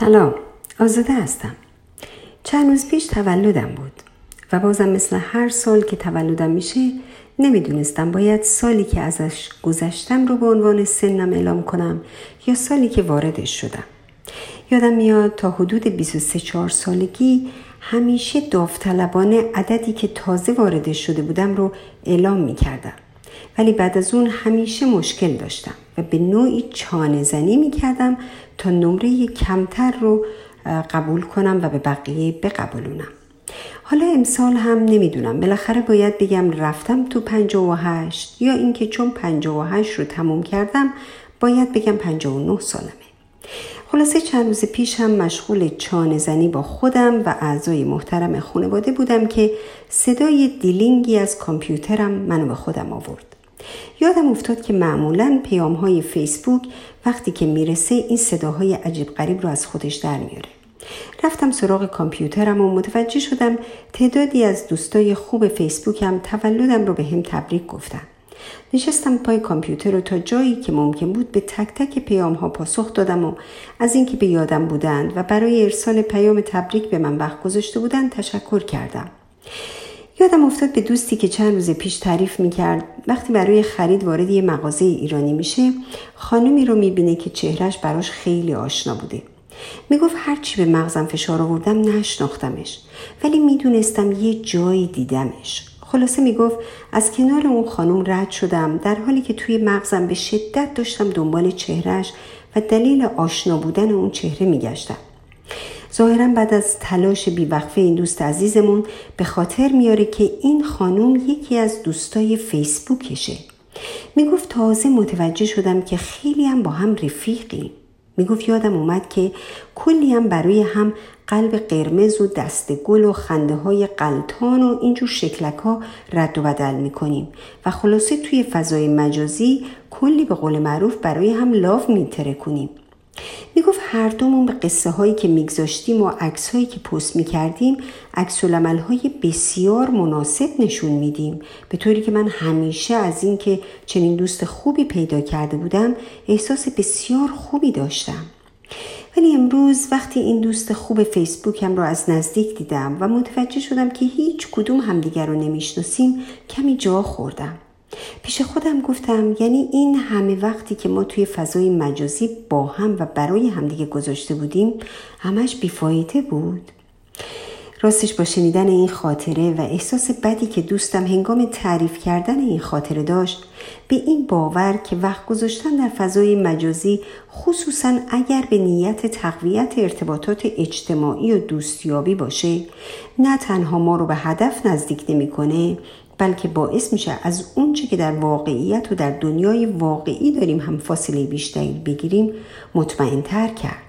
سلام آزاده هستم. چند روز پیش تولدم بود و بازم مثل هر سال که تولدم میشه نمی‌دونستم باید سالی که ازش گذشتم رو به عنوان سنم اعلام کنم یا سالی که واردش شدم. یادم میاد تا حدود 23 سالگی همیشه داوطلبانه عددی که تازه وارد شده بودم رو اعلام می‌کردم. ولی بعد از اون همیشه مشکل داشتم و به نوعی چانه زنی می کردم تا نمره کمتر رو قبول کنم و به بقیه بقبولونم. حالا امسال هم نمی‌دونم بالاخره باید بگم رفتم تو 58 یا اینکه چون 58 رو تموم کردم باید بگم 59 سالمه. خلاصه چند روز پیش هم مشغول چانه زنی با خودم و اعضای محترم خانواده بودم که صدای دیلینگی از کامپیوترم منو به خودم آورد. یادم افتاد که معمولا پیام های فیسبوک وقتی که می‌رسه این صداهای عجیب غریب رو از خودش در میاره. رفتم سراغ کامپیوترم و متوجه شدم تعدادی از دوستای خوب فیسبوکم تولدم رو به هم تبریک گفتن. نشستم پای کامپیوتر رو تا جایی که ممکن بود به تک تک پیام ها پاسخ دادم و از اینکه به یادم بودند و برای ارسال پیام تبریک به من وقت گذاشته بودند تشکر کردم. یادم افتاد به دوستی که چند روز پیش تعریف می‌کرد. وقتی برای خرید وارد یه مغازه ایرانی میشه خانمی رو می‌بینه که چهرش براش خیلی آشنا بوده. می‌گفت هرچی به مغزم فشار آوردم نشناختمش. ولی می‌دونستم یه جایی دیدمش. خلاصه می‌گفت از کنار اون خانم رد شدم در حالی که توی مغزم به شدت داشتم دنبال چهرش و دلیل آشنا بودن اون چهره میگشتم. ظاهرا بعد از تلاش بیوقفه این دوست عزیزمون به خاطر میاره که این خانوم یکی از دوستای فیسبوکشه. می‌گفت تازه متوجه شدم که خیلی هم با هم رفیقیم. می‌گفت یادم اومد که کلی هم برای هم قلب قرمز و دست گل و خنده های قلتان و اینجور شکلک ها رد و بدل می‌کنیم. و خلاصه توی فضای مجازی کلی به قول معروف برای هم لاف میتره کنیم می‌گفت هر دومون به قصه هایی که میگذاشتیم و عکس هایی که پست می‌کردیم عکس های بسیار مناسب نشون میدیم. به طوری که من همیشه از اینکه چنین دوست خوبی پیدا کرده بودم احساس بسیار خوبی داشتم. ولی امروز وقتی این دوست خوب فیسبوکم رو از نزدیک دیدم و متوجه شدم که هیچ کدوم همدیگر رو نمی‌شناسیم کمی جا خوردم. پیش خودم گفتم یعنی این همه وقتی که ما توی فضای مجازی با هم و برای همدیگه گذاشته بودیم همش بیفایده بود. راستش با شنیدن این خاطره و احساس بدی که دوستم هنگام تعریف کردن این خاطره داشت به این باور که وقت گذاشتن در فضای مجازی خصوصا اگر به نیت تقویت ارتباطات اجتماعی و دوستیابی باشه نه تنها ما رو به هدف نزدیک نمی‌کنه بلکه باعث میشه از اونچه که در واقعیت و در دنیای واقعی داریم هم فاصله بیشتری بگیریم مطمئنتر کرد.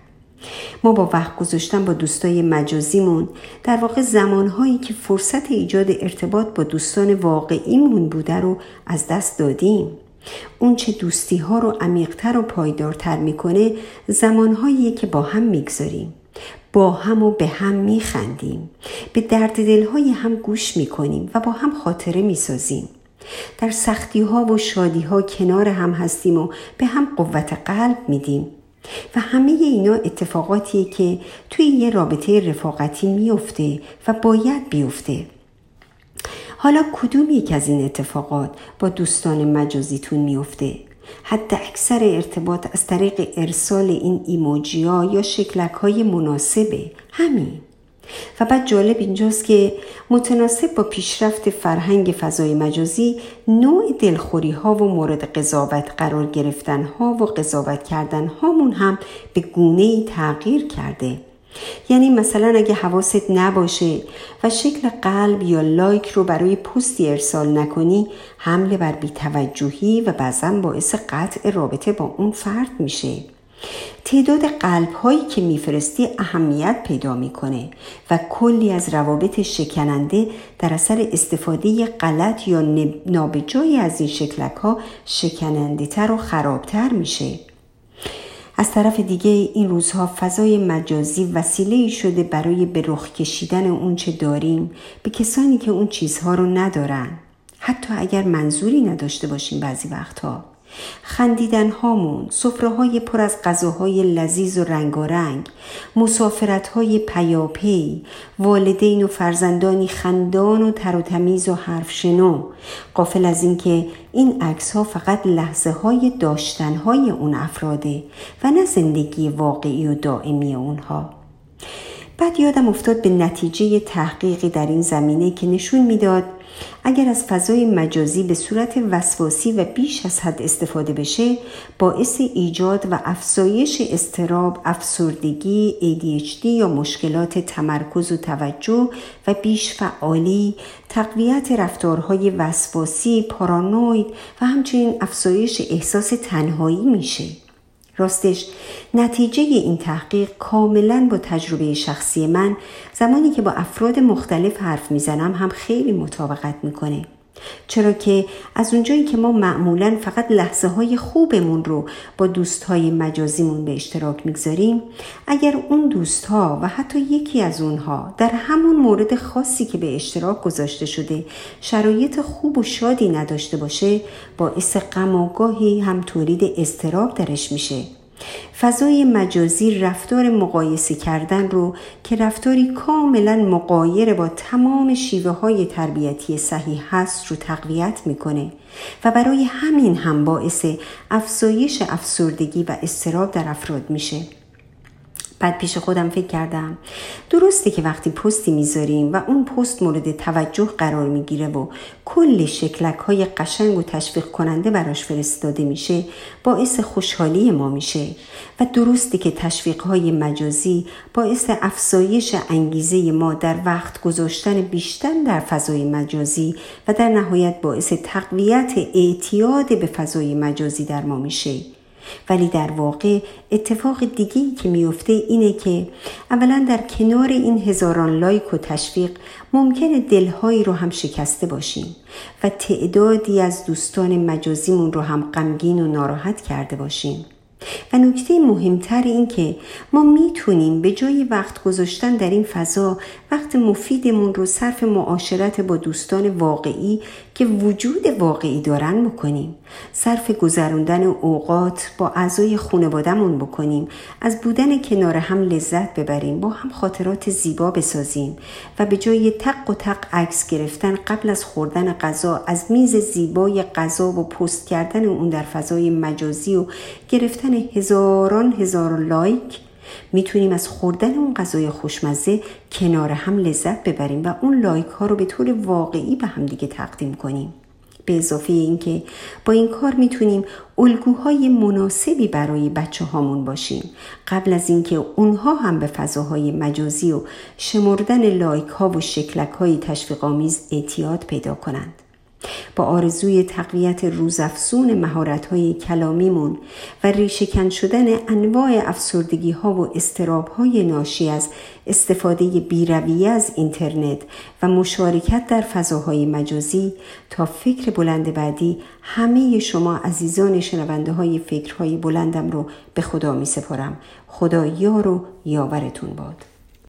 ما با وقت گذاشتن با دوستای مجازیمون در واقع زمانهایی که فرصت ایجاد ارتباط با دوستان واقعیمون بوده رو از دست دادیم. اون چه دوستی ها رو عمیقتر و پایدارتر می‌کنه زمانهایی که با هم می‌گذاریم. با هم و به هم میخندیم. به درد دلهای هم گوش می‌کنیم و با هم خاطره می‌سازیم. در سختی ها و شادی ها کنار هم هستیم و به هم قوت قلب میدیم. و همه اینا اتفاقاتیه که توی یه رابطه رفاقتی میفته و باید بیفته. حالا کدوم یک از این اتفاقات با دوستان مجازیتون میفته حتی اکثر ارتباط از طریق ارسال این ایموجی ها یا شکلک های مناسبه همین. و بعد جالب اینجاست که متناسب با پیشرفت فرهنگ فضای مجازی نوع دلخوری ها و مورد قضاوت قرار گرفتن ها و قضاوت کردن هامون هم به گونه تغییر کرده. یعنی مثلا اگه حواست نباشه و شکل قلب یا لایک رو برای پستی ارسال نکنی حمله بر بیتوجهی و بعضا باعث قطع رابطه با اون فرد میشه. تعداد قلب هایی که میفرستی اهمیت پیدا می‌کنه و کلی از روابط شکننده در اثر استفاده غلط یا نابجایی از این شکلک ها شکننده تر و خرابتر میشه. از طرف دیگه این روزها فضای مجازی وسیله شده برای به رخ کشیدن اون چه داریم به کسانی که اون چیزها رو ندارن. حتی اگر منظوری نداشته باشیم بعضی وقتها. خندیدن هامون سفره های پر از غذاهای لذیذ و رنگارنگ مسافرت های پیاپی والدین و فرزندانی خندان و تر و تمیز و حرف شنو. قافل از اینکه این عکس ها فقط لحظه های داشتن های اون افراده و نه زندگی واقعی و دائمی اونها. بعد یادم افتاد به نتیجه تحقیقی در این زمینه که نشون می‌داد اگر از فضای مجازی به صورت وسواسی و بیش از حد استفاده بشه باعث ایجاد و افزایش استراب، افسردگی، ADHD یا مشکلات تمرکز و توجه و بیش فعالی، تقویت رفتارهای وسواسی، پارانوید و همچنین افزایش احساس تنهایی میشه. راستش. نتیجه این تحقیق کاملا با تجربه شخصی من زمانی که با افراد مختلف حرف می‌زنم هم خیلی مطابقت می‌کنه. چرا که از اونجایی که ما معمولا فقط لحظه های خوبمون رو با دوست های مجازیمون به اشتراک می‌گذاریم اگر اون دوست ها و حتی یکی از اونها در همون مورد خاصی که به اشتراک گذاشته شده شرایط خوب و شادی نداشته باشه باعث غم و گاهی هم تولید استراب درش میشه. فضای مجازی رفتار مقایسه کردن رو که رفتاری کاملا مقایر با تمام شیوه های تربیتی صحیح هست رو تقویت می‌کنه و برای همین هم باعث افزایش افسردگی و استراب در افراد میشه. بعد پیش خودم فکر کردم. درسته که وقتی پستی می‌ذاریم و اون پست مورد توجه قرار می‌گیره و کل شکلک های قشنگ و تشویق کننده براش فرستاده میشه باعث خوشحالی ما میشه. و درسته که تشویق های مجازی باعث افزایش انگیزه ما در وقت گذاشتن بیشتر در فضای مجازی و در نهایت باعث تقویت اعتیاد به فضای مجازی در ما میشه. ولی در واقع اتفاق دیگی که میفته اینه که اولا در کنار این هزاران لایک و تشویق ممکنه دلهایی رو هم شکسته باشیم و تعدادی از دوستان مجازیمون رو هم غمگین و ناراحت کرده باشیم. و نکته مهمتر این که ما می‌تونیم به جای وقت گذاشتن در این فضا وقت مفیدمون رو صرف معاشرت با دوستان واقعی که وجود واقعی دارن بکنیم. صرف گذراندن اوقات با اعضای خانوادهمون بکنیم. از بودن کنار هم لذت ببریم با هم خاطرات زیبا بسازیم و به جای تق و تق عکس گرفتن قبل از خوردن غذا از میز زیبای غذا و پست کردن اون در فضای مجازی و گرفتن هزاران هزار لایک می‌تونیم از خوردن اون غذای خوشمزه کنار هم لذت ببریم و اون لایک ها رو به طور واقعی به همدیگه تقدیم کنیم. به اضافه اینکه با این کار می‌تونیم الگوهای مناسبی برای بچه هامون باشیم. قبل از اینکه اونها هم به فضاهای مجازی و شمردن لایک ها و شکلک های تشویق اعتیاد پیدا کنند. با آرزوی تقویت روزافزون مهارت های کلامیمون و ریشهکن شدن انواع افسردگی ها و استراب های ناشی از استفاده بیرویه از اینترنت و مشارکت در فضاهای مجازی تا فکر بلند بعدی همه شما عزیزان شنونده های فکرهای بلندم رو به خدا می سپارم خدا یار و یاورتون باد.